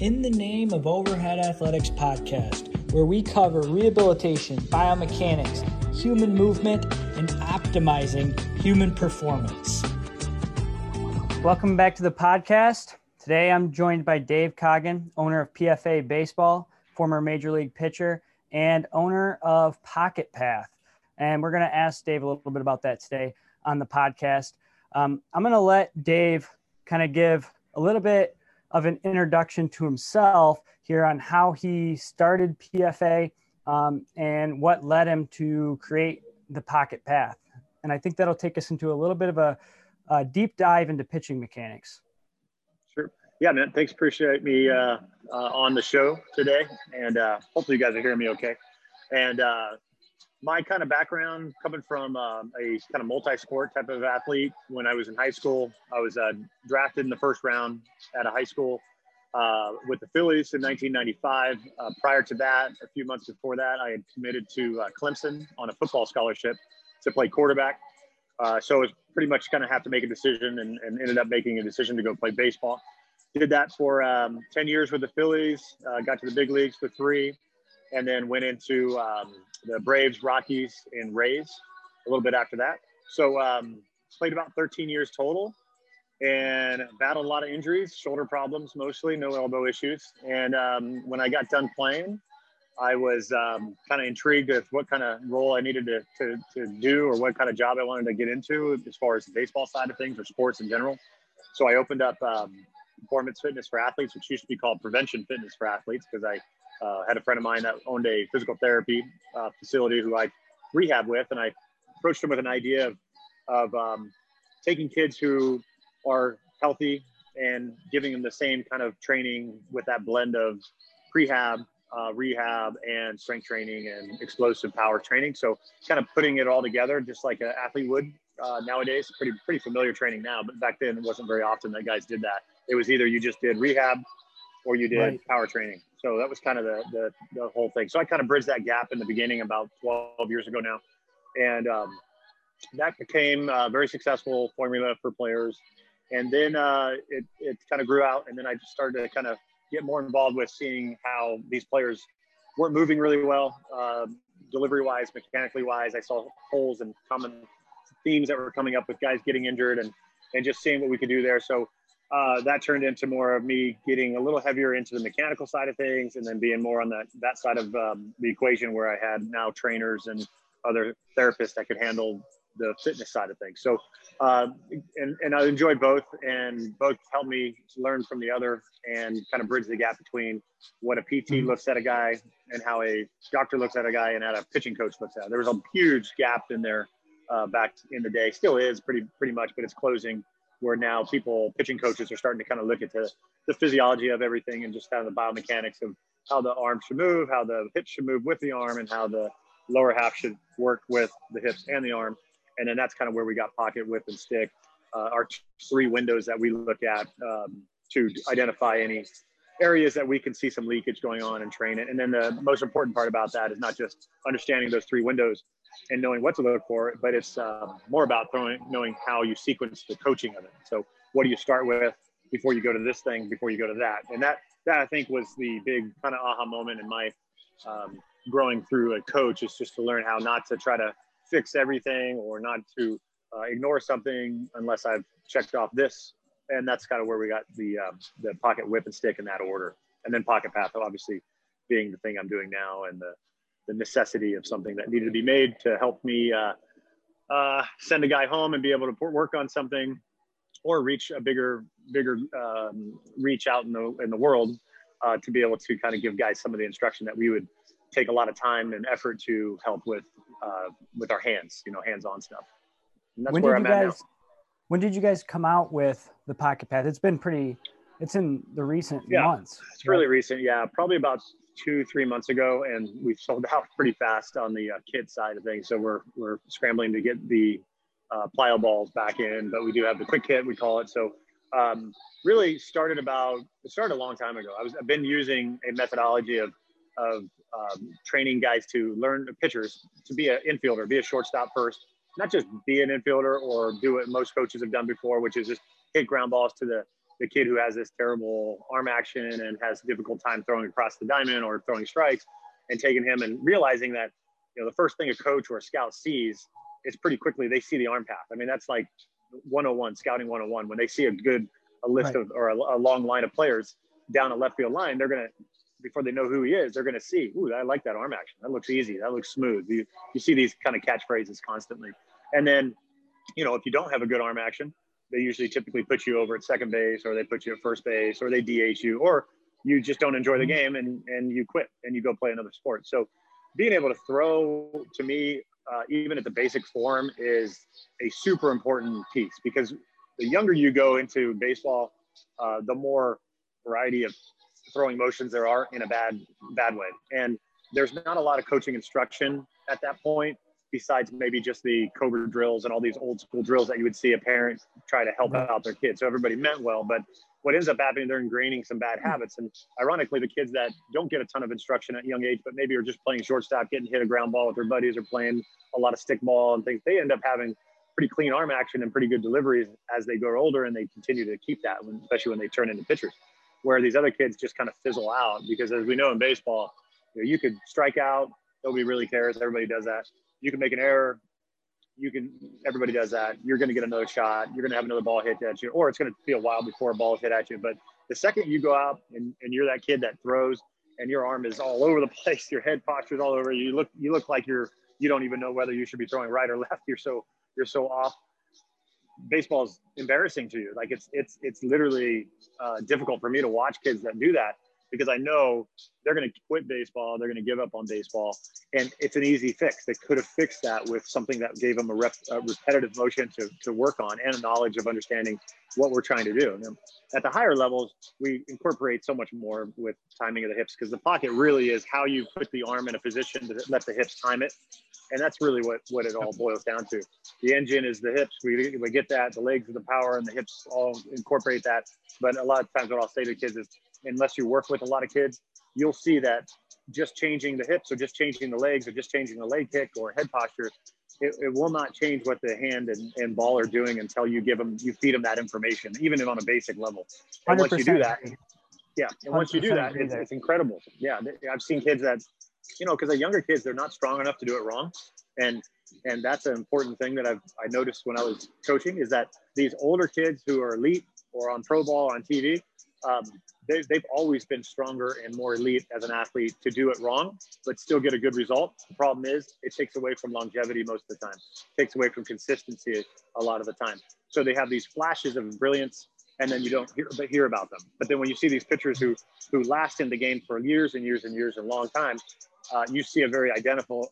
In the Name of Overhead Athletics podcast, where we cover rehabilitation, biomechanics, human movement, and optimizing human performance. Welcome back to the podcast. Today I'm joined by Dave Coggin, owner of PFA Baseball, former Major League pitcher, and owner of Pocket Path. And we're going to ask Dave a little bit about that today on the podcast. Um, I'm going to let Dave kind of give a little bit of an introduction to himself here on how he started PFA um, and what led him to create the Pocket Path. And I think that'll take us into a little bit of a, a deep dive into pitching mechanics. Sure. Yeah, man. Thanks. Appreciate me uh, uh, on the show today. And uh, hopefully you guys are hearing me okay. And uh, my kind of background coming from um, a kind of multi-sport type of athlete. When i was in high school i was uh, drafted in the first round at a high school uh, with the phillies in 1995 uh, prior to that a few months before that i had committed to uh, clemson on a football scholarship to play quarterback. Uh, so it was pretty much kind of have to make a decision and, and, ended up making a decision to go play baseball. Did that for um, 10 years with the phillies uh, got to the big leagues for three and then went into um, the Braves, Rockies, and Rays a little bit after that. So um, played about 13 years total and battled a lot of injuries, shoulder problems mostly, no elbow issues. And um, when I got done playing, I was um, kind of intrigued with what kind of role I needed to, to, to do or what kind of job I wanted to get into as far as the baseball side of things or sports in general. So I opened up um, Performance Fitness for Athletes, which used to be called Prevention Fitness for Athletes, because I uh, had a friend of mine that owned a physical therapy uh, facility who I rehab with, and I approached him with an idea of, of um, taking kids who are healthy and giving them the same kind of training with that blend of prehab, uh, rehab, and strength training and explosive power training. So kind of putting it all together, just like an athlete would uh, nowadays. Pretty pretty familiar training now, but back then it wasn't very often that guys did that. It was either you just did rehab or you did right. power training. So that was kind of the, the, the whole thing. So I kind of bridged that gap in the beginning about 12 years ago now. And um, that became a very successful formula for players. And then uh, it, it kind of grew out. And then I just started to kind of get more involved with seeing how these players weren't moving really well, uh, delivery wise, mechanically wise. I saw holes and common themes that were coming up with guys getting injured and, and just seeing what we could do there. So uh, that turned into more of me getting a little heavier into the mechanical side of things and then being more on that that side of um, the equation where i had now trainers and other therapists that could handle the fitness side of things. So uh, and, and i enjoy both and both helped me learn from the other and kind of bridge the gap between what a pt mm-hmm. looks at a guy and how a doctor looks at a guy and how a pitching coach looks at there was a huge gap in there uh, back in the day. Still is pretty pretty much but it's closing where now people, pitching coaches, are starting to kind of look at the, the physiology of everything and just kind of the biomechanics of how the arm should move, how the hips should move with the arm, and how the lower half should work with the hips and the arm. And then that's kind of where we got pocket, whip, and stick. Uh, our three windows that we look at um, to identify any areas that we can see some leakage going on and train it. And then the most important part about that is not just understanding those three windows, and knowing what to look for, but it's uh, more about throwing, knowing how you sequence the coaching of it. So what do you start with before you go to this thing, before you go to that? And that, that I think was the big kind of aha moment in my um, growing through a coach is just to learn how not to try to fix everything or not to uh, ignore something unless I've checked off this. And that's kind of where we got the, um, the pocket whip and stick in that order. And then pocket path, obviously being the thing I'm doing now and the, the necessity of something that needed to be made to help me uh, uh, send a guy home and be able to work on something or reach a bigger bigger um, reach out in the in the world uh, to be able to kind of give guys some of the instruction that we would take a lot of time and effort to help with uh, with our hands you know hands-on stuff. And that's when where i'm guys, at now when did you guys come out with the pocket path it's been pretty it's in the recent yeah, months it's really recent. Yeah. Probably about two, three months ago, and we've sold out pretty fast on the uh, kit side of things. So we're we're scrambling to get the uh, plyo balls back in, but we do have the quick kit, we call it. So um, really started about it started a long time ago. I was I've been using a methodology of of um, training guys to learn pitchers to be an infielder, be a shortstop first, not just be an infielder or do what most coaches have done before, which is just hit ground balls to the the kid who has this terrible arm action and has difficult time throwing across the diamond or throwing strikes and taking him and realizing that you know the first thing a coach or a scout sees is pretty quickly they see the arm path. I mean that's like 101 scouting 101 when they see a good a list right. of or a, a, long line of players down a left field line they're gonna before they know who he is they're gonna see ooh I like that arm action. That looks easy. That looks smooth. You you see these kind of catchphrases constantly. And then you know if you don't have a good arm action they usually typically put you over at second base or they put you at first base or they DH you or you just don't enjoy the mm-hmm. game and, and you quit and you go play another sport. So being able to throw to me, uh, even at the basic form is a super important piece because the younger you go into baseball, uh, the more variety of throwing motions there are in a bad, bad way. And there's not a lot of coaching instruction at that point besides maybe just the cobra drills and all these old school drills that you would see a parent try to help out their kids. So everybody meant well, but what ends up happening, they're ingraining some bad hmm. habits. And ironically, the kids that don't get a ton of instruction at young age, but maybe are just playing shortstop, getting hit a ground ball with their buddies or playing a lot of stick ball and things, they end up having pretty clean arm action and pretty good deliveries as they grow older and they continue to keep that, especially when they turn into pitchers. Where these other kids just kind of fizzle out because, as we know in baseball, you, know, you could strike out, nobody really cares, everybody does that you can make an error. You can, everybody does that. You're going to get another shot. You're going to have another ball hit at you, or it's going to be a while before a ball is hit at you. But the second you go out and, and you're that kid that throws and your arm is all over the place, your head posture is all over, you look, you look like you're, you don't even know whether you should be throwing right or left. You're so, you're so off. Baseball is embarrassing to you. Like it's, it's, it's literally uh, difficult for me to watch kids that do that because I know they're going to quit baseball. They're going to give up on baseball. And it's an easy fix. They could have fixed that with something that gave them a, rep, a repetitive motion to, to work on and a knowledge of understanding what we're trying to do. And at the higher levels, we incorporate so much more with timing of the hips because the pocket really is how you put the arm in a position to let the hips time it. And that's really what, what it all boils down to. The engine is the hips. We, we get that. The legs are the power and the hips all incorporate that. But a lot of times what I'll say to kids is unless you work with a lot of kids, you'll see that just changing the hips or just changing the legs or just changing the leg kick or head posture, it, it will not change what the hand and, and, ball are doing until you give them, you feed them that information, even on a basic level. And once you do that, yeah, and once you do that, it's, it's incredible. Yeah, I've seen kids that, you know, because the younger kids, they're not strong enough to do it wrong. And and that's an important thing that I've I noticed when I was coaching is that these older kids who are elite or on pro ball on TV, um, they, they've always been stronger and more elite as an athlete to do it wrong, but still get a good result. The problem is it takes away from longevity most of the time, it takes away from consistency a lot of the time. So they have these flashes of brilliance and then you don't hear, hear about them. But then when you see these pitchers who who last in the game for years and years and years and long time, uh, you see a very identifiable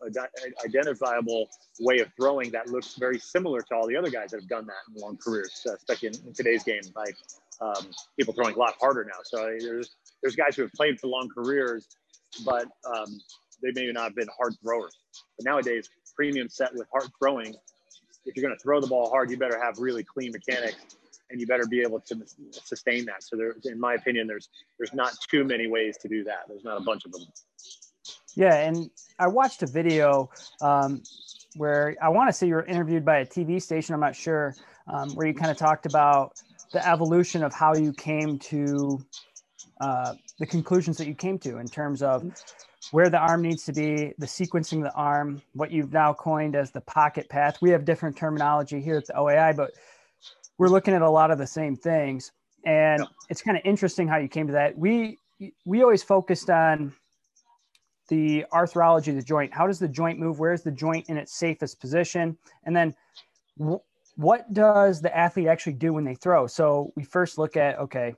identifiable way of throwing that looks very similar to all the other guys that have done that in long careers, uh, especially in, in, today's game. Like um, people throwing a lot harder now. So there's there's guys who have played for long careers, but um, they may not have been hard throwers. But nowadays, premium set with hard throwing. If you're going to throw the ball hard, you better have really clean mechanics and you better be able to sustain that. So there, in my opinion, there's there's not too many ways to do that. There's not a bunch of them. Yeah, and I watched a video um, where I want to say you were interviewed by a TV station. I'm not sure um, where you kind of talked about the evolution of how you came to uh, the conclusions that you came to in terms of where the arm needs to be, the sequencing of the arm, what you've now coined as the pocket path. We have different terminology here at the OAI, but we're looking at a lot of the same things. And yeah. it's kind of interesting how you came to that. We we always focused on the arthrology of the joint. How does the joint move? Where's the joint in its safest position? And then what does the athlete actually do when they throw? So we first look at okay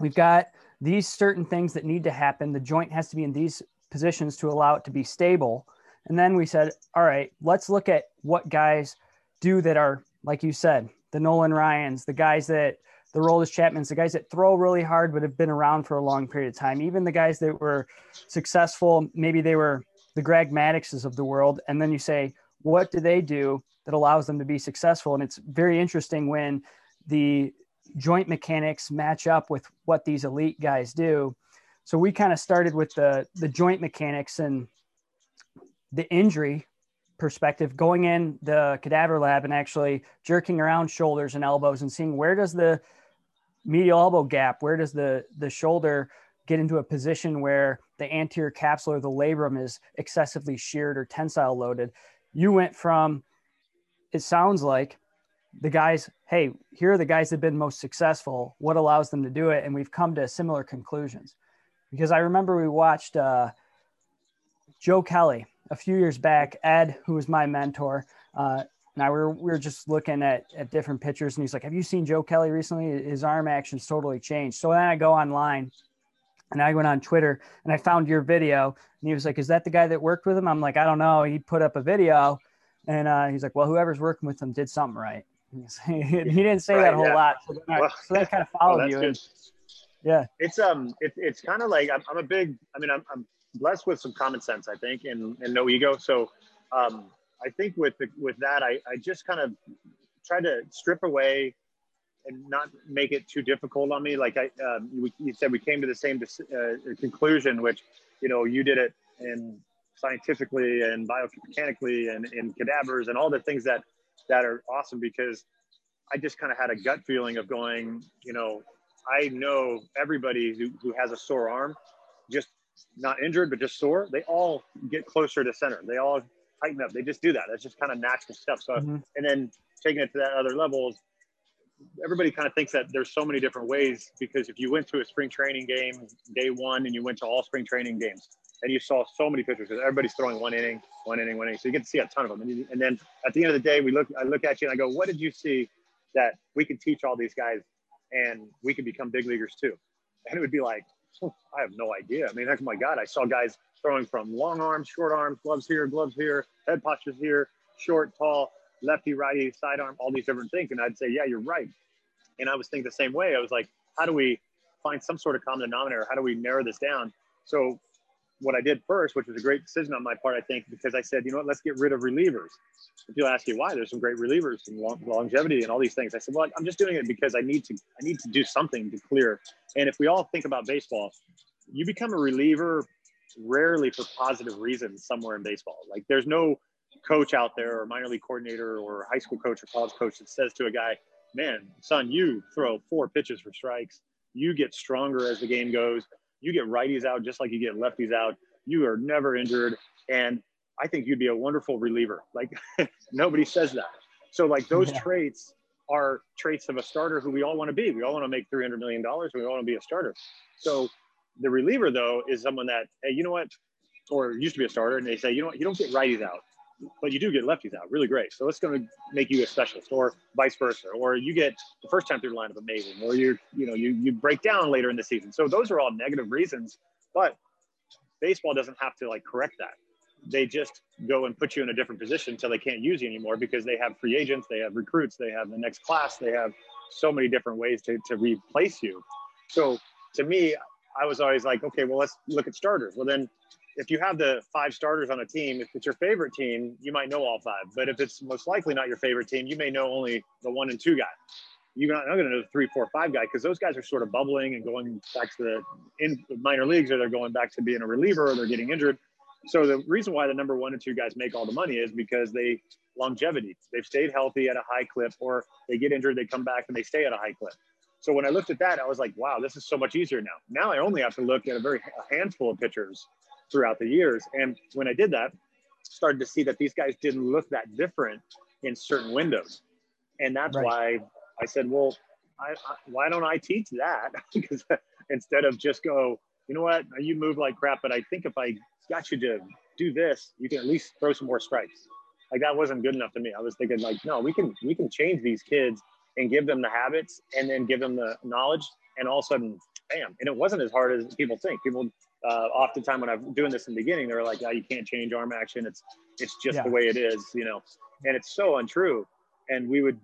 we've got these certain things that need to happen. The joint has to be in these positions to allow it to be stable. And then we said all right let's look at what guys do that are like you said the Nolan Ryans, the guys that the Aroldis Chapmans, the guys that throw really hard but have been around for a long period of time, even the guys that were successful, maybe they were the Greg Maddoxes of the world. And then you say, what do they do that allows them to be successful? And it's very interesting when the joint mechanics match up with what these elite guys do. So we kind of started with the the joint mechanics and the injury perspective, going in the cadaver lab and actually jerking around shoulders and elbows and seeing where does the medial elbow gap? Where does the the shoulder get into a position where the anterior capsule or the labrum is excessively sheared or tensile loaded? You went from it sounds like the guys, hey, here are the guys that have been most successful. What allows them to do it? And we've come to similar conclusions. Because I remember we watched uh, Joe Kelly a few years back. Ed, who was my mentor, uh, now we were, we were just looking at, at different pictures, and he's like, "Have you seen Joe Kelly recently? His arm action's totally changed." So then I go online, and I went on Twitter, and I found your video, and he was like, "Is that the guy that worked with him?" I'm like, "I don't know." He put up a video, and uh, he's like, "Well, whoever's working with him did something right." he didn't say right, that a whole yeah. lot, so, well, so that kind of followed well, you. And, yeah, it's um, it, it's kind of like I'm, I'm a big. I mean, I'm, I'm blessed with some common sense, I think, and and no ego. So, um, I think with the, with that, I I just kind of try to strip away and not make it too difficult on me. Like I, um, you, you said, we came to the same uh, conclusion, which you know you did it and scientifically and biomechanically and in cadavers and all the things that that are awesome because I just kind of had a gut feeling of going, you know, I know everybody who, who has a sore arm, just not injured, but just sore, they all get closer to center. They all tighten up. They just do that. That's just kind of natural stuff. So, mm-hmm. and then taking it to that other level, everybody kind of thinks that there's so many different ways because if you went to a spring training game day one and you went to all spring training games, and you saw so many pictures because everybody's throwing one inning, one inning, one inning. So you get to see a ton of them. And, you, and, then at the end of the day, we look, I look at you and I go, what did you see that we can teach all these guys and we can become big leaguers too? And it would be like, I have no idea. I mean, heck, my God, I saw guys throwing from long arms, short arms, gloves here, gloves here, head postures here, short, tall, lefty, righty, sidearm, all these different things. And I'd say, yeah, you're right. And I was thinking the same way. I was like, how do we find some sort of common denominator? How do we narrow this down? So what I did first, which was a great decision on my part, I think, because I said, you know what, let's get rid of relievers. If you'll ask you why, there's some great relievers and long, longevity and all these things. I said, well, I'm just doing it because I need to. I need to do something to clear. And if we all think about baseball, you become a reliever rarely for positive reasons somewhere in baseball. Like there's no coach out there or minor league coordinator or high school coach or college coach that says to a guy, man, son, you throw four pitches for strikes. You get stronger as the game goes you get righties out just like you get lefties out. You are never injured. And I think you'd be a wonderful reliever. Like nobody says that. So like those yeah. traits are traits of a starter who we all want to be. We all want to make $300 million. We all want to be a starter. So the reliever though is someone that, hey, you know what? Or used to be a starter and they say, you know what? You don't get righties out but you do get lefties out really great. So it's going to make you a specialist or vice versa. Or you get the first time through the lineup amazing, or you you know, you, you break down later in the season. So those are all negative reasons, but baseball doesn't have to like correct that. They just go and put you in a different position until they can't use you anymore because they have free agents, they have recruits, they have the next class, they have so many different ways to, to replace you. So to me, I was always like, okay, well, let's look at starters. Well, then if you have the five starters on a team, if it's your favorite team, you might know all five. But if it's most likely not your favorite team, you may know only the one and two guy. You're not, not going to know the three, four, five guy because those guys are sort of bubbling and going back to the in minor leagues, or they're going back to being a reliever, or they're getting injured. So the reason why the number one and two guys make all the money is because they longevity. They've stayed healthy at a high clip, or they get injured, they come back and they stay at a high clip. So when I looked at that, I was like, wow, this is so much easier now. Now I only have to look at a very a handful of pitchers throughout the years. And when I did that, started to see that these guys didn't look that different in certain windows. And that's right. why I said, well, I, I, why don't I teach that? because instead of just go, you know what, you move like crap, but I think if I got you to do this, you can at least throw some more strikes. Like that wasn't good enough to me. I was thinking like, no, we can we can change these kids and give them the habits and then give them the knowledge and all of a sudden, bam. And it wasn't as hard as people think. People uh, oftentimes when I'm doing this in the beginning, they're like, "Oh, you can't change arm action. It's it's just yeah. the way it is," you know, and it's so untrue. And we would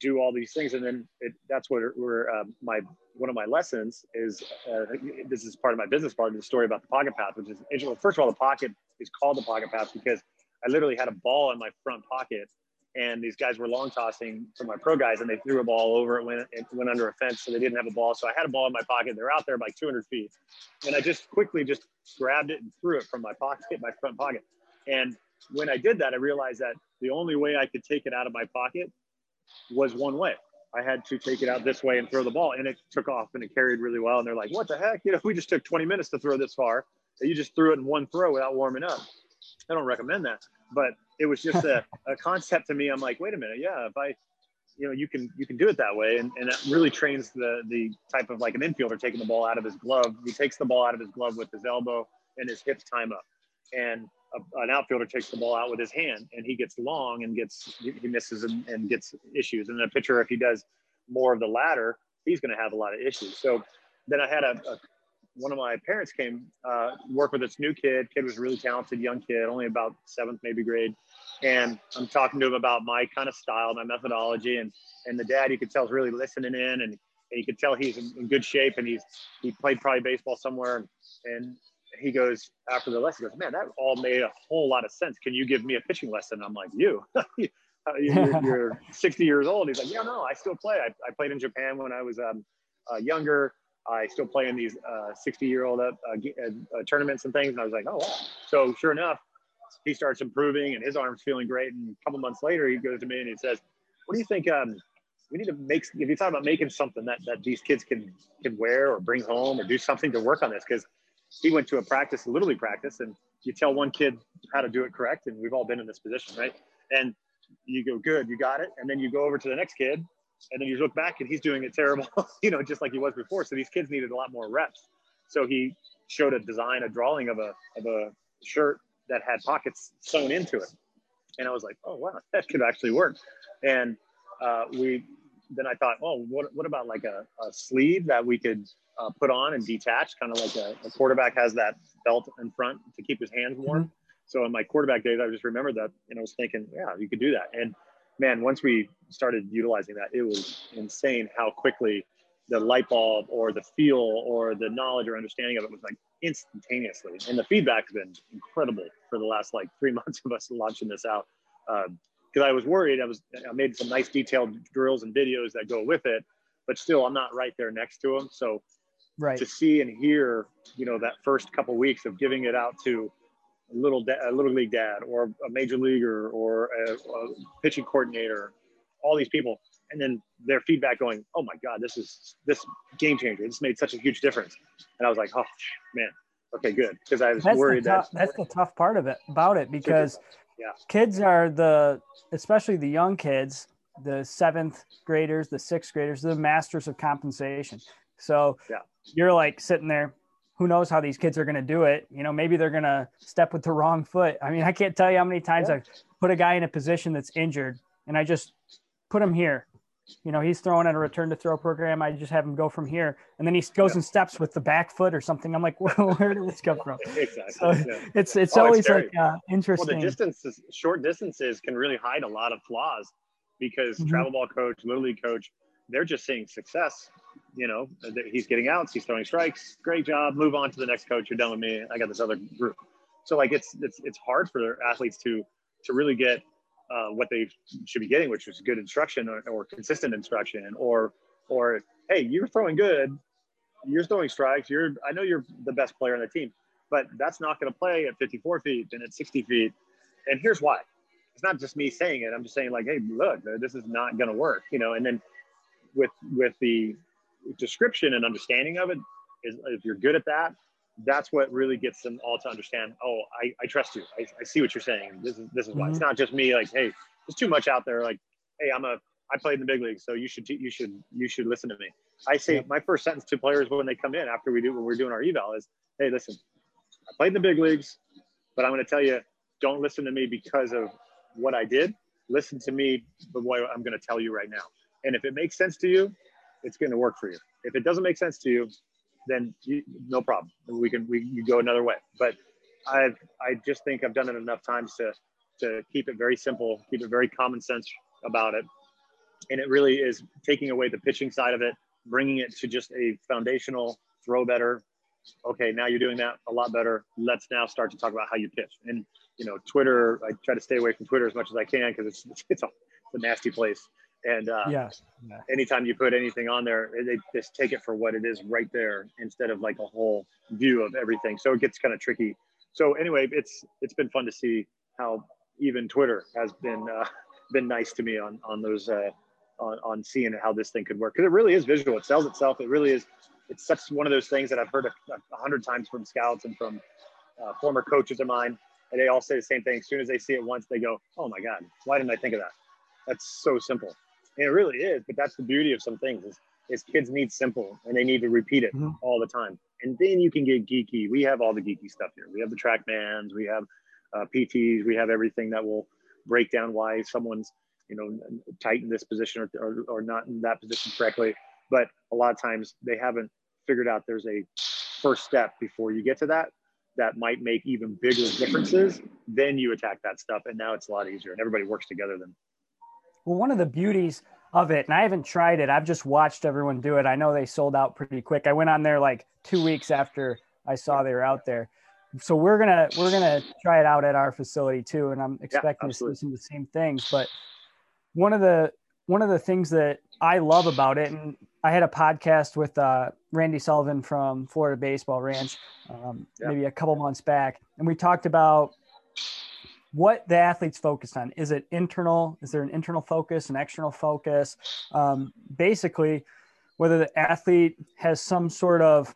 do all these things, and then it, that's what we're uh, my one of my lessons is uh, this is part of my business part of the story about the pocket path, which is interesting. First of all, the pocket is called the pocket path because I literally had a ball in my front pocket and these guys were long tossing for my pro guys and they threw a ball over it went, it went under a fence so they didn't have a ball so i had a ball in my pocket they're out there by 200 feet and i just quickly just grabbed it and threw it from my pocket my front pocket and when i did that i realized that the only way i could take it out of my pocket was one way I had to take it out this way and throw the ball, and it took off and it carried really well. And they're like, "What the heck? You know, we just took 20 minutes to throw this far. You just threw it in one throw without warming up." I don't recommend that, but it was just a, a concept to me. I'm like, wait a minute, yeah, if I, you know, you can you can do it that way, and, and it really trains the the type of like an infielder taking the ball out of his glove. He takes the ball out of his glove with his elbow and his hips time up, and a, an outfielder takes the ball out with his hand, and he gets long and gets he misses and, and gets issues. And then a pitcher, if he does more of the latter, he's going to have a lot of issues. So then I had a, a one of my parents came uh, work with this new kid. Kid was a really talented, young kid, only about seventh maybe grade. And I'm talking to him about my kind of style, my methodology, and and the dad you could tell is really listening in, and, and you could tell he's in, in good shape, and he's he played probably baseball somewhere, and he goes after the lesson, he goes, man, that all made a whole lot of sense. Can you give me a pitching lesson? I'm like, you, you're, you're, 60 years old. He's like, yeah, no, I still play. I, I played in Japan when I was um, uh, younger. I still play in these 60 uh, year old uh, uh, tournaments and things. And I was like, oh, wow. So sure enough, he starts improving and his arm's feeling great. And a couple months later, he goes to me and he says, what do you think? Um, we need to make, if you thought about making something that, that these kids can, can wear or bring home or do something to work on this. Cause he went to a practice, literally practice, and you tell one kid how to do it correct. And we've all been in this position, right? And you go, good, you got it. And then you go over to the next kid and then you look back and he's doing it terrible, you know, just like he was before. So these kids needed a lot more reps. So he showed a design, a drawing of a of a shirt that had pockets sewn into it, and I was like, oh wow, that could actually work. And uh, we then I thought, oh, what what about like a, a sleeve that we could uh, put on and detach, kind of like a, a, quarterback has that belt in front to keep his hands warm. Mm-hmm. So in my quarterback days, I just remembered that, and I was thinking, yeah, you could do that. And man, once we started utilizing that, it was insane how quickly the light bulb or the feel or the knowledge or understanding of it was like instantaneously. And the feedback's been incredible for the last like three months of us launching this out. Because um, I was worried, I was I made some nice detailed drills and videos that go with it, but still I'm not right there next to them. So right. to see and hear, you know, that first couple of weeks of giving it out to little da- a little league dad or a major leaguer or a, a, pitching coordinator, all these people, and then their feedback going, "Oh my God, this is this game changer. This made such a huge difference." And I was like, "Oh man, okay, good," because I was that's worried that that's the tough part of it about it because yeah. kids are the especially the young kids, the seventh graders, the sixth graders, the masters of compensation. So yeah. you're like sitting there who knows how these kids are going to do it. You know, maybe they're going to step with the wrong foot. I mean, I can't tell you how many times yeah. I've put a guy in a position that's injured and I just put him here. You know, he's throwing at a return to throw program. I just have him go from here. And then he goes yeah. and steps with the back foot or something. I'm like, well, where did this come from? exactly. So yeah. It's, it's oh, always it's like uh, interesting. Well, the distances, short distances can really hide a lot of flaws because mm-hmm. travel ball coach, little league coach, they're just seeing success you know, he's getting outs, he's throwing strikes. Great job. Move on to the next coach. You're done with me. I got this other group. So like it's it's it's hard for athletes to to really get uh, what they should be getting, which is good instruction or, or consistent instruction, or or hey, you're throwing good, you're throwing strikes. You're I know you're the best player on the team, but that's not going to play at 54 feet and at 60 feet. And here's why. It's not just me saying it. I'm just saying like, hey, look, this is not going to work, you know. And then with with the description and understanding of it is if you're good at that that's what really gets them all to understand oh i, I trust you. I, I see what you're saying. This is this is why. Mm-hmm. it's not just me like hey there's too much out there like hey i'm a i played in the big leagues so you should you should you should listen to me. I say yeah. my first sentence to players when they come in after we do when we're doing our eval is hey listen i played in the big leagues but i'm going to tell you don't listen to me because of what i did. Listen to me the way i'm going to tell you right now. And if it makes sense to you it's going to work for you. If it doesn't make sense to you, then you, no problem. We can we you go another way. But I've I just think I've done it enough times to to keep it very simple, keep it very common sense about it, and it really is taking away the pitching side of it, bringing it to just a foundational throw better. Okay, now you're doing that a lot better. Let's now start to talk about how you pitch. And you know, Twitter. I try to stay away from Twitter as much as I can because it's it's a, it's a nasty place. And uh, yeah. anytime you put anything on there, they just take it for what it is right there instead of like a whole view of everything. So it gets kind of tricky. So anyway, it's it's been fun to see how even Twitter has been uh, been nice to me on on those uh, on, on seeing how this thing could work because it really is visual. It sells itself. It really is. It's such one of those things that I've heard a, a hundred times from scouts and from uh, former coaches of mine, and they all say the same thing. As soon as they see it once, they go, "Oh my God, why didn't I think of that?" That's so simple, and it really is. But that's the beauty of some things is, is kids need simple, and they need to repeat it mm-hmm. all the time, and then you can get geeky. We have all the geeky stuff here. We have the track bands, we have uh, PTs, we have everything that will break down why someone's you know tight in this position or, or, or not in that position correctly but a lot of times they haven't figured out there's a first step before you get to that that might make even bigger differences then you attack that stuff and now it's a lot easier and everybody works together then well one of the beauties of it and i haven't tried it i've just watched everyone do it. I know they sold out pretty quick. I went on there like two weeks after i saw they were out there. So we're gonna we're gonna try it out at our facility too and i'm expecting yeah, to see some of the same things. But one of the one of the things that i love about it and i had a podcast with uh, randy sullivan from florida baseball ranch um, yeah. maybe a couple months back and we talked about what the athletes focused on is it internal is there an internal focus an external focus um, basically whether the athlete has some sort of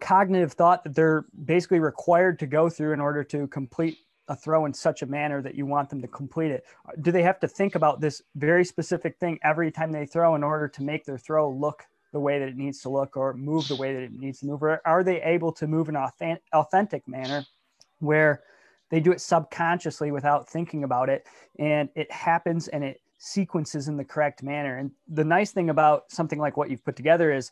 cognitive thought that they're basically required to go through in order to complete a throw in such a manner that you want them to complete it? Do they have to think about this very specific thing every time they throw in order to make their throw look the way that it needs to look or move the way that it needs to move? Or are they able to move in an authentic manner where they do it subconsciously without thinking about it and it happens and it sequences in the correct manner? And the nice thing about something like what you've put together is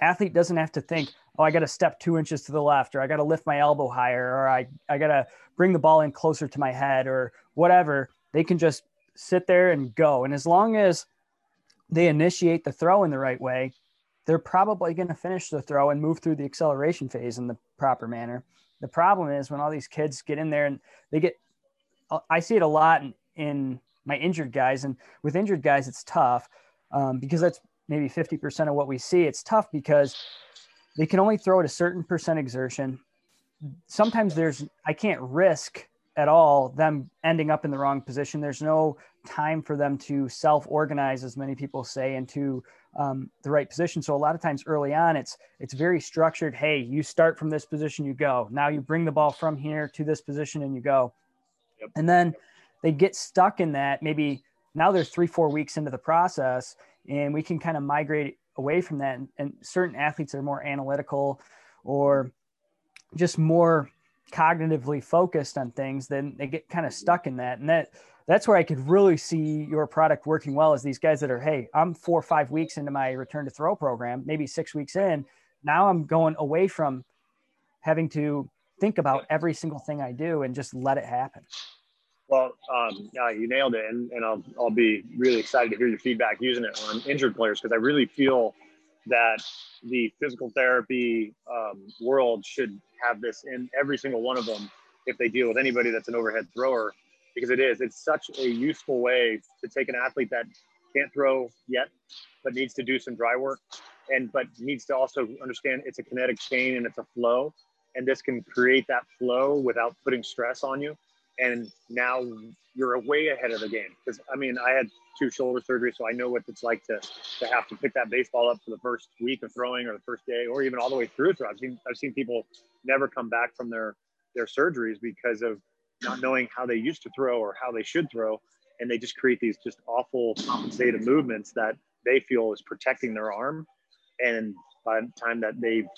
athlete doesn't have to think, oh, I got to step two inches to the left, or I got to lift my elbow higher, or I, I got to bring the ball in closer to my head, or whatever. They can just sit there and go. And as long as they initiate the throw in the right way, they're probably going to finish the throw and move through the acceleration phase in the proper manner. The problem is when all these kids get in there and they get, I see it a lot in, in my injured guys, and with injured guys, it's tough um, because that's maybe 50% of what we see. It's tough because they can only throw at a certain percent exertion. Sometimes there's, I can't risk at all them ending up in the wrong position. There's no time for them to self organize, as many people say, into um, the right position. So a lot of times early on, it's it's very structured. Hey, you start from this position, you go. Now you bring the ball from here to this position, and you go. Yep. And then they get stuck in that. Maybe now they're three, four weeks into the process, and we can kind of migrate away from that. And, and certain athletes are more analytical or just more cognitively focused on things, then they get kind of stuck in that. And that that's where I could really see your product working well is these guys that are, hey, I'm four or five weeks into my return to throw program, maybe six weeks in. Now I'm going away from having to think about every single thing I do and just let it happen. Well, um, yeah, you nailed it, and, and I'll, I'll be really excited to hear your feedback using it on injured players because I really feel that the physical therapy um, world should have this in every single one of them if they deal with anybody that's an overhead thrower because it is it's such a useful way to take an athlete that can't throw yet but needs to do some dry work and but needs to also understand it's a kinetic chain and it's a flow and this can create that flow without putting stress on you and now you're way ahead of the game. Because I mean, I had two shoulder surgeries, so I know what it's like to to have to pick that baseball up for the first week of throwing, or the first day, or even all the way through throw. I've seen I've seen people never come back from their their surgeries because of not knowing how they used to throw or how they should throw, and they just create these just awful compensated movements that they feel is protecting their arm. And by the time that they've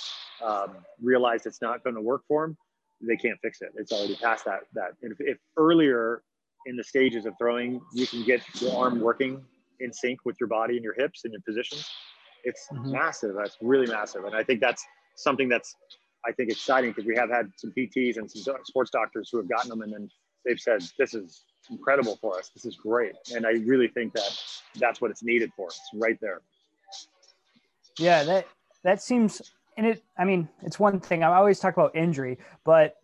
um, realized it's not going to work for them, they can't fix it. It's already past that. That if, if earlier in the stages of throwing, you can get your arm working in sync with your body and your hips and your positions. It's mm-hmm. massive. That's really massive, and I think that's something that's I think exciting because we have had some PTs and some sports doctors who have gotten them, and then they've said this is incredible for us. This is great, and I really think that that's what it's needed for. It's right there. Yeah, that that seems and it, I mean, it's one thing I always talk about injury, but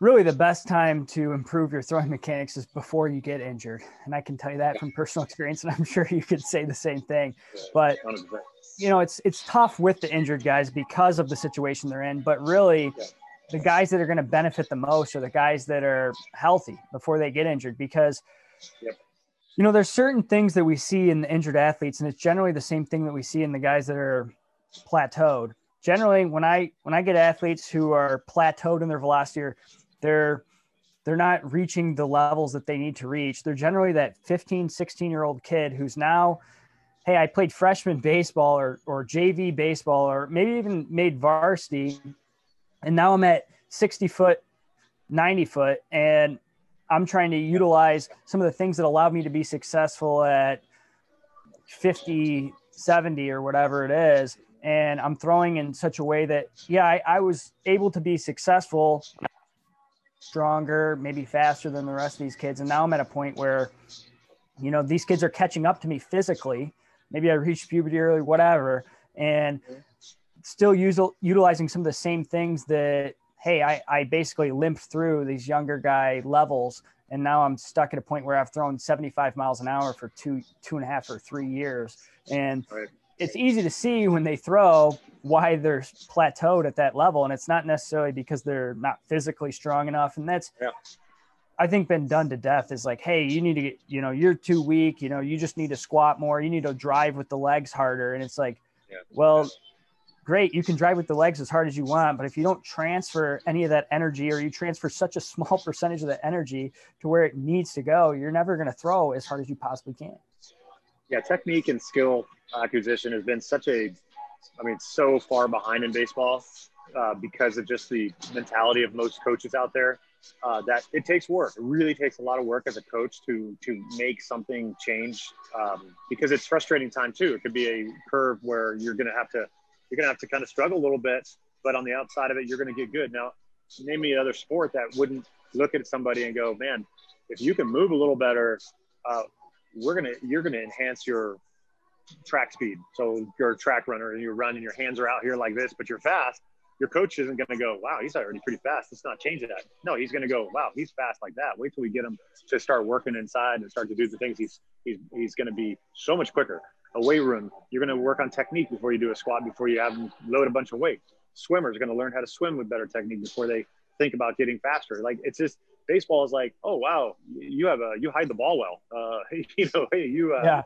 really the best time to improve your throwing mechanics is before you get injured. And I can tell you that from personal experience, and I'm sure you could say the same thing. But you know, it's it's tough with the injured guys because of the situation they're in. But really, the guys that are going to benefit the most are the guys that are healthy before they get injured because. Yep You know, there's certain things that we see in the injured athletes, and it's generally the same thing that we see in the guys that are plateaued. Generally, when I when I get athletes who are plateaued in their velocity, they're they're not reaching the levels that they need to reach. They're generally that 15, 16 year old kid who's now, hey, I played freshman baseball or, or JV baseball, or maybe even made varsity. And now I'm at 60 foot, 90 foot, and I'm trying to utilize some of the things that allowed me to be successful at 50, 70 or whatever it is. And I'm throwing in such a way that, yeah, I, I was able to be successful stronger, maybe faster than the rest of these kids. And now I'm at a point where, you know, these kids are catching up to me physically. Maybe I reached puberty early, whatever, and mm-hmm. still use, utilizing some of the same things that, hey, I, I basically limped through these younger guy levels. And now I'm stuck at a point where I've thrown 75 miles an hour for two, two and a half or three years. And right it's easy to see when they throw why they're plateaued at that level and it's not necessarily because they're not physically strong enough and that's yeah. I think been done to death is like hey you need to get you know you're too weak you know you just need to squat more you need to drive with the legs harder and it's like yeah. well great you can drive with the legs as hard as you want but if you don't transfer any of that energy or you transfer such a small percentage of the energy to where it needs to go you're never going to throw as hard as you possibly can yeah technique and skill acquisition has been such a, I mean, so far behind in baseball uh, because of just the mentality of most coaches out there. Uh, that it takes work. It really takes a lot of work as a coach to to make something change um, because it's frustrating time too. It could be a curve where you're going to have to you're going to have to kind of struggle a little bit, but on the outside of it, you're going to get good. Now, name me another sport that wouldn't look at somebody and go, man, if you can move a little better, uh, we're gonna you're gonna enhance your track speed. So you're a track runner and you run and your hands are out here like this, but you're fast. Your coach isn't going to go, wow, he's already pretty fast. Let's not change that. No, he's going to go, wow, he's fast like that. Wait till we get him to start working inside and start to do the things he's he's he's going to be so much quicker. A weight room, you're going to work on technique before you do a squat, before you have them load a bunch of weight. Swimmers are going to learn how to swim with better technique before they think about getting faster. Like it's just baseball is like, oh wow, you have a you hide the ball well. Uh, you know, hey, you uh, yeah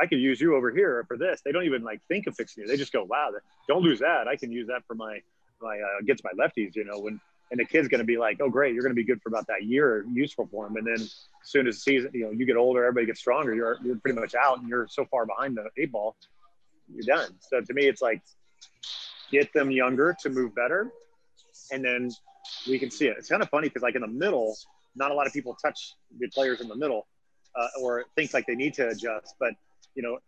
I could use you over here for this. They don't even like think of fixing it. They just go, wow, don't lose that. I can use that for my, my, uh, against my lefties, you know, when, and the kid's going to be like, oh, great, you're going to be good for about that year, useful for him. And then as soon as the season, you know, you get older, everybody gets stronger, you're, you're pretty much out and you're so far behind the eight ball, you're done. So to me, it's like, get them younger to move better. And then we can see it. It's kind of funny because like in the middle, not a lot of people touch the players in the middle uh, or think like they need to adjust. But you know,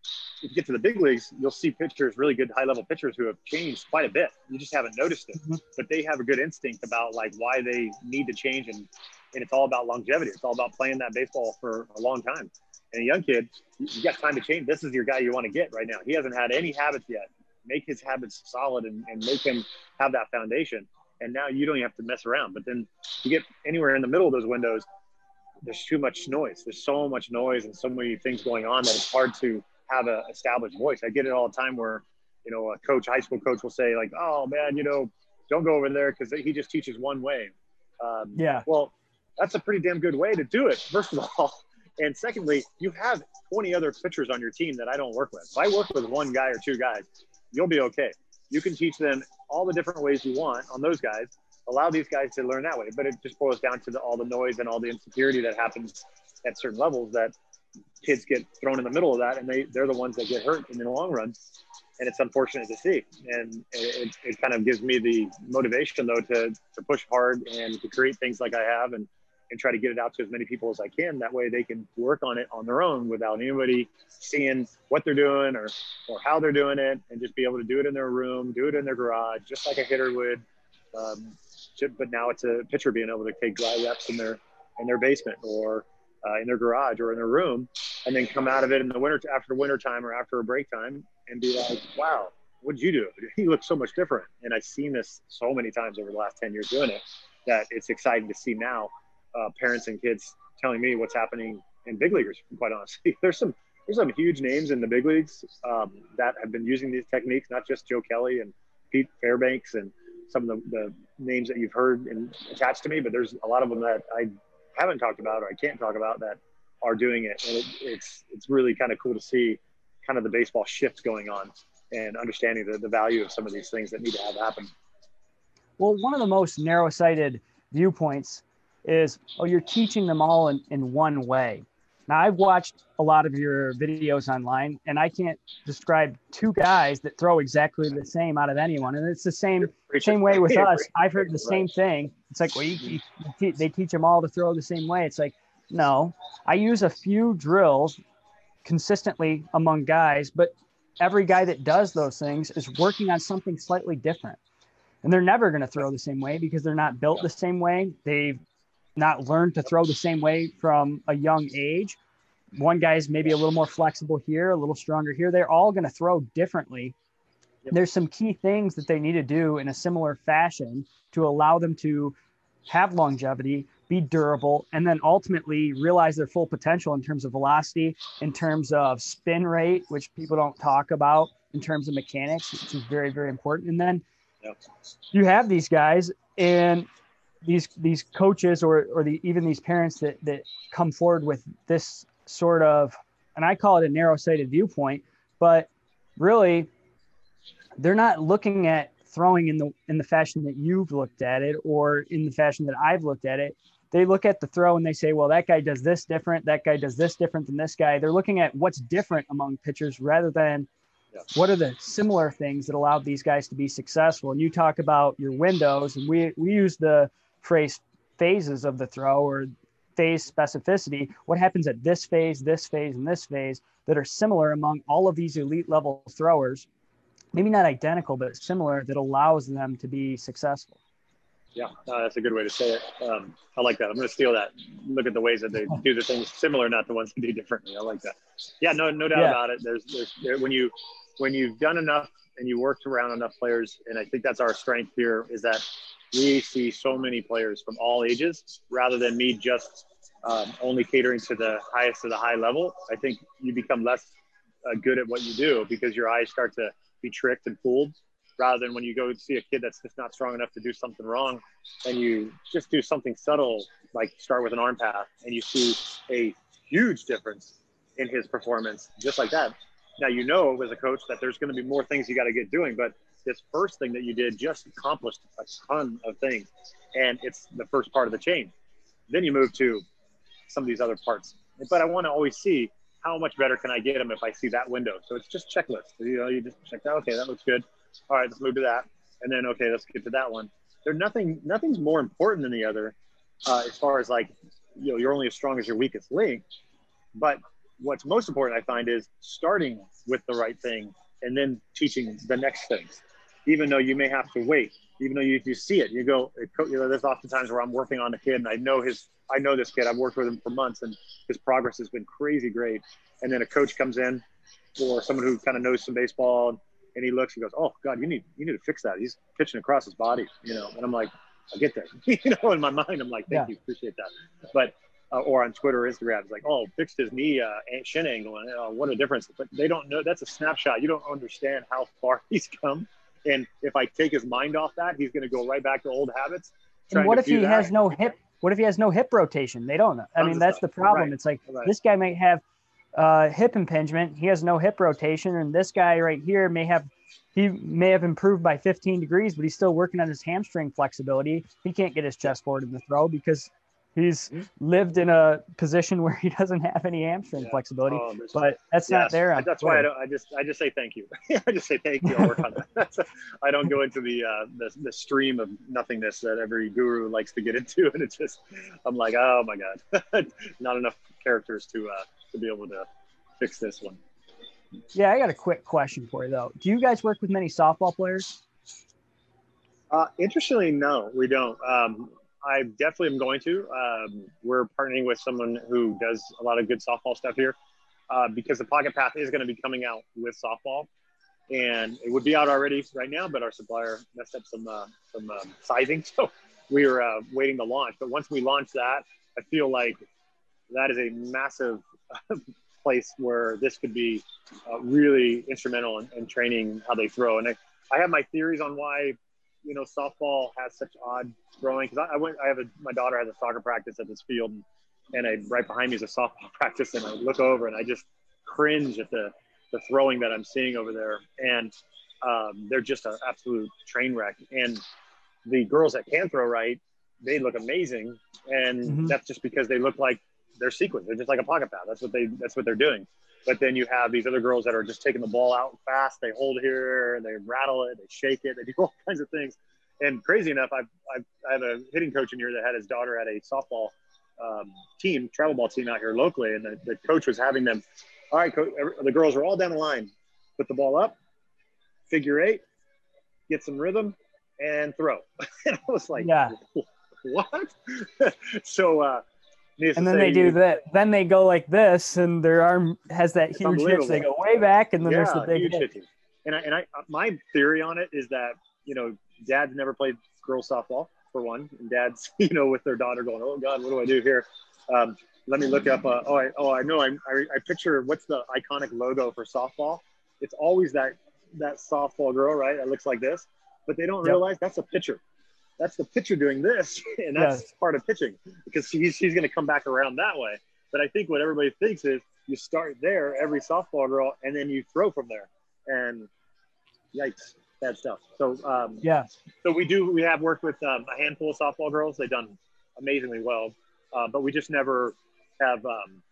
if you get to the big leagues, you'll see pitchers, really good high level pitchers who have changed quite a bit. You just haven't noticed it, mm-hmm. but they have a good instinct about like why they need to change, and and it's all about longevity. It's all about playing that baseball for a long time. And a young kid, you got time to change. This is your guy you want to get right now. He hasn't had any habits yet. Make his habits solid and, and make him have that foundation. And now you don't even have to mess around. But then you get anywhere in the middle of those windows, there's too much noise. There's so much noise and so many things going on that it's hard to have a established voice. I get it all the time where, you know, a coach, high school coach will say like, "Oh man, you know, don't go over there because he just teaches one way." Um, yeah. Well, that's a pretty damn good way to do it. First of all, and secondly, you have 20 other pitchers on your team that I don't work with. If I work with one guy or two guys, you'll be okay. You can teach them all the different ways you want on those guys allow these guys to learn that way. But it just boils down to the, all the noise and all the insecurity that happens at certain levels that kids get thrown in the middle of that, and they they're the ones that get hurt in the long run. And it's unfortunate to see, and it, it kind of gives me the motivation though to to push hard and to create things like I have, and and try to get it out to as many people as I can. That way they can work on it on their own without anybody seeing what they're doing or, or how they're doing it and just be able to do it in their room, do it in their garage, just like a hitter would. Um, but now it's a pitcher being able to take dry reps in their in their basement or uh, in their garage or in their room, and then come out of it in the winter after winter time or after a break time and be like, "Wow, what did you do? You look so much different." And I've seen this so many times over the last ten years doing it that it's exciting to see now uh, parents and kids telling me what's happening in big leaguers. Quite honestly, there's some there's some huge names in the big leagues um, that have been using these techniques, not just Joe Kelly and Pete Fairbanks and some of the, the names that you've heard and attached to me, but there's a lot of them that I haven't talked about or I can't talk about that are doing it, and it, it's it's really kind of cool to see kind of the baseball shift going on and understanding the, the value of some of these things that need to have happen. Well, one of the most narrow-sighted viewpoints is, oh, you're teaching them all in, in one way. Now, I've watched a lot of your videos online, and I can't describe two guys that throw exactly the same out of anyone. And it's the same same way with us. I've heard the same thing. It's like, well, you, you, they teach them all to throw the same way. It's like, no, I use a few drills consistently among guys, but every guy that does those things is working on something slightly different. And they're never going to throw the same way because they're not built the same way. They've not learned to throw the same way from a young age. One guy's maybe a little more flexible here, a little stronger here. They're all going to throw differently. Yep. There's some key things that they need to do in a similar fashion to allow them to have longevity, be durable, and then ultimately realize their full potential in terms of velocity, in terms of spin rate, which people don't talk about, in terms of mechanics, which is very, very important. And then yep. you have these guys, and these these coaches or or the even these parents that that come forward with this sort of and I call it a narrow-sighted viewpoint, but really they're not looking at throwing in the in the fashion that you've looked at it or in the fashion that I've looked at it. They look at the throw and they say, well, that guy does this different, that guy does this different than this guy. They're looking at what's different among pitchers rather than what are the similar things that allowed these guys to be successful. And you talk about your windows, and we we use the phrase phases of the throw or phase specificity, what happens at this phase, this phase, and this phase that are similar among all of these elite level throwers, maybe not identical, but similar that allows them to be successful. Yeah, uh, that's a good way to say it. Um, I like that. I'm going to steal that. Look at the ways that they do the things similar, not the ones that do differently. I like that. Yeah, no, no doubt yeah. about it. There's, there's there, when you when you've done enough and you worked around enough players, and I think that's our strength here is that we see so many players from all ages rather than me just um, only catering to the highest of the high level. I think you become less uh, good at what you do because your eyes start to be tricked and fooled rather than when you go see a kid that's just not strong enough to do something wrong and you just do something subtle like start with an arm path and you see a huge difference in his performance just like that now you know as a coach that there's going to be more things you got to get doing but this first thing that you did just accomplished a ton of things. And it's the first part of the chain. Then you move to some of these other parts. But I want to always see how much better can I get them if I see that window. So it's just checklist. You know, you just check that. Okay, that looks good. All right, let's move to that. And then okay, let's get to that one. There's nothing. Nothing's more important than the other, uh, as far as like, you know, you're only as strong as your weakest link. But what's most important, I find, is starting with the right thing and then teaching the next things even though you may have to wait, even though you, you see it, you go, you know, there's oftentimes where I'm working on a kid and I know his, I know this kid, I've worked with him for months and his progress has been crazy great. And then a coach comes in or someone who kind of knows some baseball and he looks, he goes, Oh God, you need, you need to fix that. He's pitching across his body, you know? And I'm like, I get that, you know, in my mind, I'm like, thank yeah. you, appreciate that. But, uh, or on Twitter or Instagram, it's like, oh, fixed his knee uh, shin angle, and uh, what a difference! But they don't know that's a snapshot. You don't understand how far he's come and if I take his mind off that, he's going to go right back to old habits. And what if he that. has no hip? What if he has no hip rotation? They don't know. I mean, that's the problem. Right. It's like right. this guy might have uh, hip impingement. He has no hip rotation, and this guy right here may have he may have improved by 15 degrees, but he's still working on his hamstring flexibility. He can't get his chest forward in the throw because He's lived in a position where he doesn't have any hamstring yeah. flexibility, oh, but that's yes. not there. that's why I, don't, I just I just say thank you. I just say thank you. I'll work on that. I don't go into the, uh, the the stream of nothingness that every guru likes to get into, and it's just I'm like, oh my god, not enough characters to uh, to be able to fix this one. Yeah, I got a quick question for you though. Do you guys work with many softball players? Uh, interestingly, no, we don't. Um, I definitely am going to. Um, we're partnering with someone who does a lot of good softball stuff here uh, because the Pocket Path is going to be coming out with softball, and it would be out already right now, but our supplier messed up some uh, some um, sizing, so we were uh, waiting to launch. But once we launch that, I feel like that is a massive place where this could be uh, really instrumental in, in, training how they throw. And I, I have my theories on why you know softball has such odd throwing because I, I, went I have a my daughter has a soccer practice at this field and and I right behind me is a softball practice, and I look over and I just cringe at the the throwing that I'm seeing over there, and um, they're just an absolute train wreck. And the girls that can throw right, they look amazing, and mm-hmm. that's just because they look like they're sequenced. They're just like a pocket path. That's what they that's what they're doing. But then you have these other girls that are just taking the ball out fast. They hold here, they rattle it, they shake it, they do all kinds of things. And crazy enough, I've, I've I have a hitting coach in here that had his daughter at a softball um, team, travel ball team out here locally, and the, the coach was having them. All right, coach, the girls are all down the line. Put the ball up, figure eight, get some rhythm, and throw. and I was like, yeah. what? so, uh, and then they do that. Then they go like this, and their arm has that huge hitch. They go way back, and then yeah, there's the big hit. Hitch. And I, and I, my theory on it is that you know, dads never played girls softball for one, and dads, you know, with their daughter going, "Oh God, what do I do here?" Um, let me look up. Uh, oh, I, oh, I know. I, I, I picture what's the iconic logo for softball. It's always that that softball girl, right? That looks like this, but they don't yep. realize that's a pitcher that's the pitcher doing this, and that's yes. part of pitching because she's she's going to come back around that way. But I think what everybody thinks is you start there, every softball girl, and then you throw from there. And yikes, bad stuff. So um, yeah, so we do we have worked with um, a handful of softball girls. They've done amazingly well, uh, but we just never have um,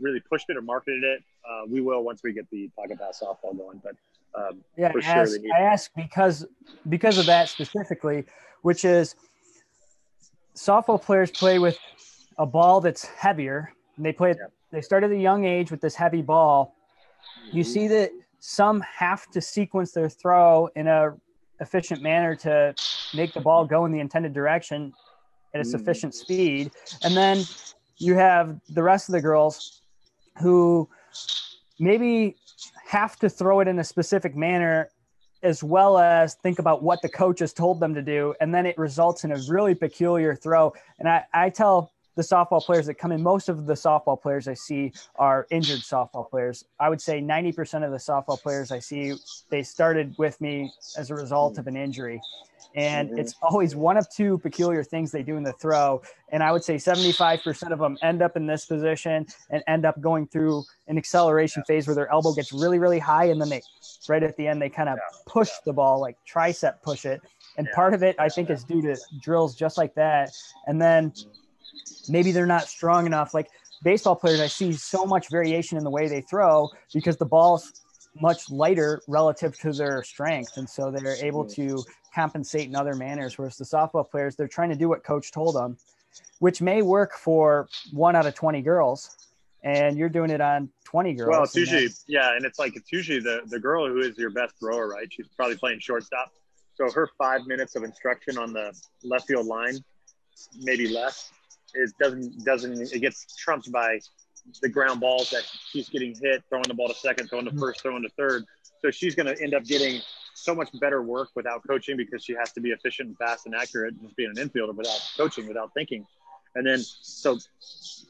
really pushed it or marketed it. Uh, we will once we get the pocket path softball going, but. Um, yeah, I ask, I ask because because of that specifically which is softball players play with a ball that's heavier. And they play. Yeah. They start at a young age with this heavy ball. You see that some have to sequence their throw in a efficient manner to make the ball go in the intended direction at a mm. sufficient speed. And then you have the rest of the girls who maybe have to throw it in a specific manner as well as think about what the coach has told them to do. And then it results in a really peculiar throw. And I, I tell the softball players that come in, most of the softball players I see are injured softball players. I would say 90% of the softball players I see, they started with me as a result of an injury. And mm-hmm. it's always one of two peculiar things they do in the throw. And I would say 75% of them end up in this position and end up going through an acceleration yeah. phase where their elbow gets really, really high. And then they, right at the end, they kind of yeah. push the ball, like tricep push it. And yeah. part of it, I think, is due to drills just like that. And then maybe they're not strong enough. Like baseball players, I see so much variation in the way they throw because the ball's much lighter relative to their strength. And so they're able to compensate in other manners. Whereas the softball players, they're trying to do what coach told them, which may work for one out of 20 girls. And you're doing it on 20 girls. Well, it's usually, yeah. And it's like, it's usually the, the girl who is your best thrower, right? She's probably playing shortstop. So her five minutes of instruction on the left field line, maybe less, is doesn't doesn't it gets trumped by the ground balls that she's getting hit, throwing the ball to second, throwing to mm-hmm. first, throwing to third. So she's going to end up getting so much better work without coaching because she has to be efficient and fast and accurate, just being an infielder without coaching, without thinking. And then, so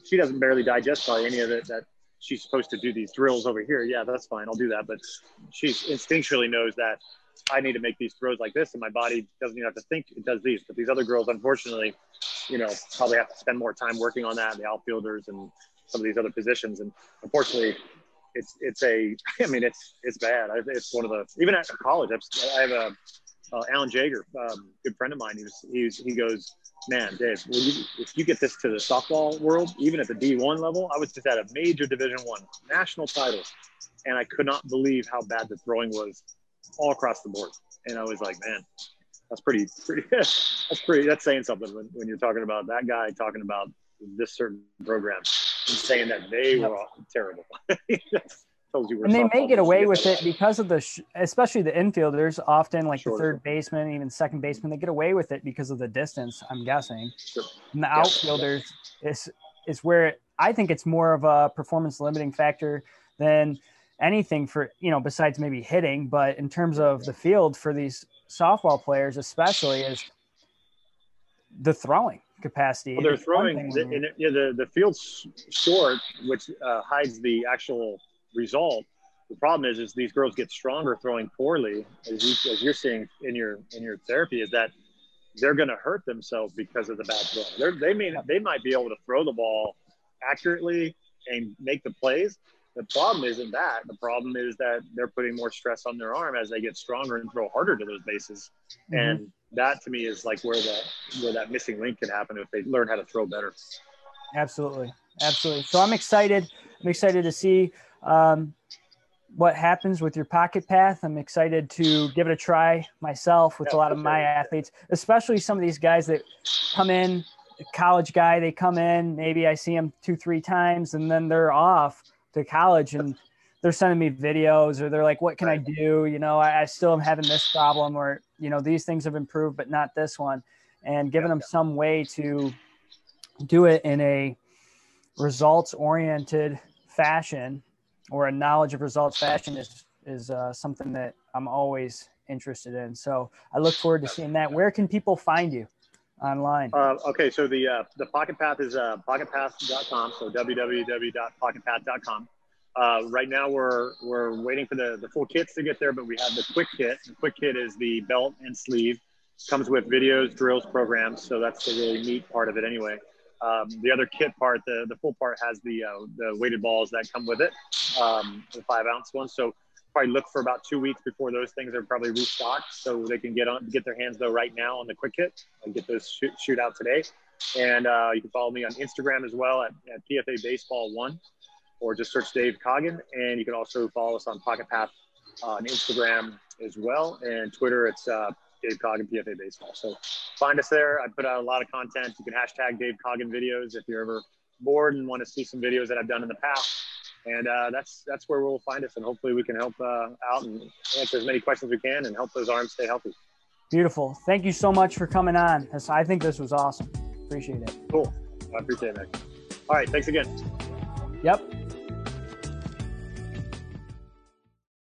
she doesn't barely digest probably any of it that she's supposed to do these drills over here. Yeah, that's fine. I'll do that. But she instinctually knows that I need to make these throws like this, and my body doesn't even have to think it does these. But these other girls, unfortunately, you know, probably have to spend more time working on that, the outfielders and some of these other positions. And unfortunately, it's it's a I mean it's it's bad. It's one of the even at college. I have a uh, Alan Jaeger, um, good friend of mine. He was he's, he goes, man, Dave, you, if you get this to the softball world, even at the D1 level, I was just at a major Division One national title, and I could not believe how bad the throwing was all across the board. And I was like, man, that's pretty pretty that's pretty that's saying something when, when you're talking about that guy talking about this certain program and saying that they were terrible. and they may get away with it because of the, sh- especially the infielders, often like sure. the third baseman, even second baseman, they get away with it because of the distance. I'm guessing. Sure. And the outfielders is is where it, I think it's more of a performance limiting factor than anything for you know besides maybe hitting. But in terms of the field for these softball players, especially, is the throwing capacity. Well, they're throwing the, know, the the field's short, which uh, hides the actual result. The problem is, is these girls get stronger throwing poorly, as you as you're seeing in your in your therapy, is that they're going to hurt themselves because of the bad throw. They're, they may they might be able to throw the ball accurately and make the plays. The problem isn't that. The problem is that they're putting more stress on their arm as they get stronger and throw harder to those bases. Mm-hmm. And that to me is like where the where that missing link can happen if they learn how to throw better. Absolutely, absolutely. So I'm excited. I'm excited to see um, what happens with your pocket path. I'm excited to give it a try myself with yeah, a lot of my athletes, especially some of these guys that come in, college guy, they come in, maybe I see them two, three times, and then they're off to college and they're sending me videos or they're like, what can I do? You know, I, I still am having this problem or, you know, these things have improved, but not this one. And giving them some way to do it in a results oriented fashion or a knowledge of results fashion is is uh, something that I'm always interested in. So I look forward to seeing that. Where can people find you online? Uh, okay, so the uh, the Pocket Path is uh, pocketpath.com. So www.pocketpath.com. Uh, right now we're we're waiting for the the full kits to get there, but we have the quick kit. The quick kit is the belt and sleeve. Comes with videos, drills, programs. So that's the really neat part of it, anyway. Um, the other kit part, the, the full part has the uh, the weighted balls that come with it, um, the five ounce ones. So probably look for about two weeks before those things are probably restocked, so they can get on get their hands though right now on the quick kit and get those shoot, shoot out today. And uh, you can follow me on Instagram as well at, at PFA Baseball One, or just search Dave Coggin. And you can also follow us on Pocket Path uh, on Instagram as well, and Twitter. It's uh, Dave Coggin PFA Baseball. So find us there. I put out a lot of content. You can hashtag Dave Coggin videos if you're ever bored and want to see some videos that I've done in the past. And uh, that's that's where we'll find us, and hopefully we can help uh, out and answer as many questions we can and help those arms stay healthy. Beautiful. Thank you so much for coming on. I think this was awesome. Appreciate it. Cool. I appreciate it, man. All right. Thanks again. Yep.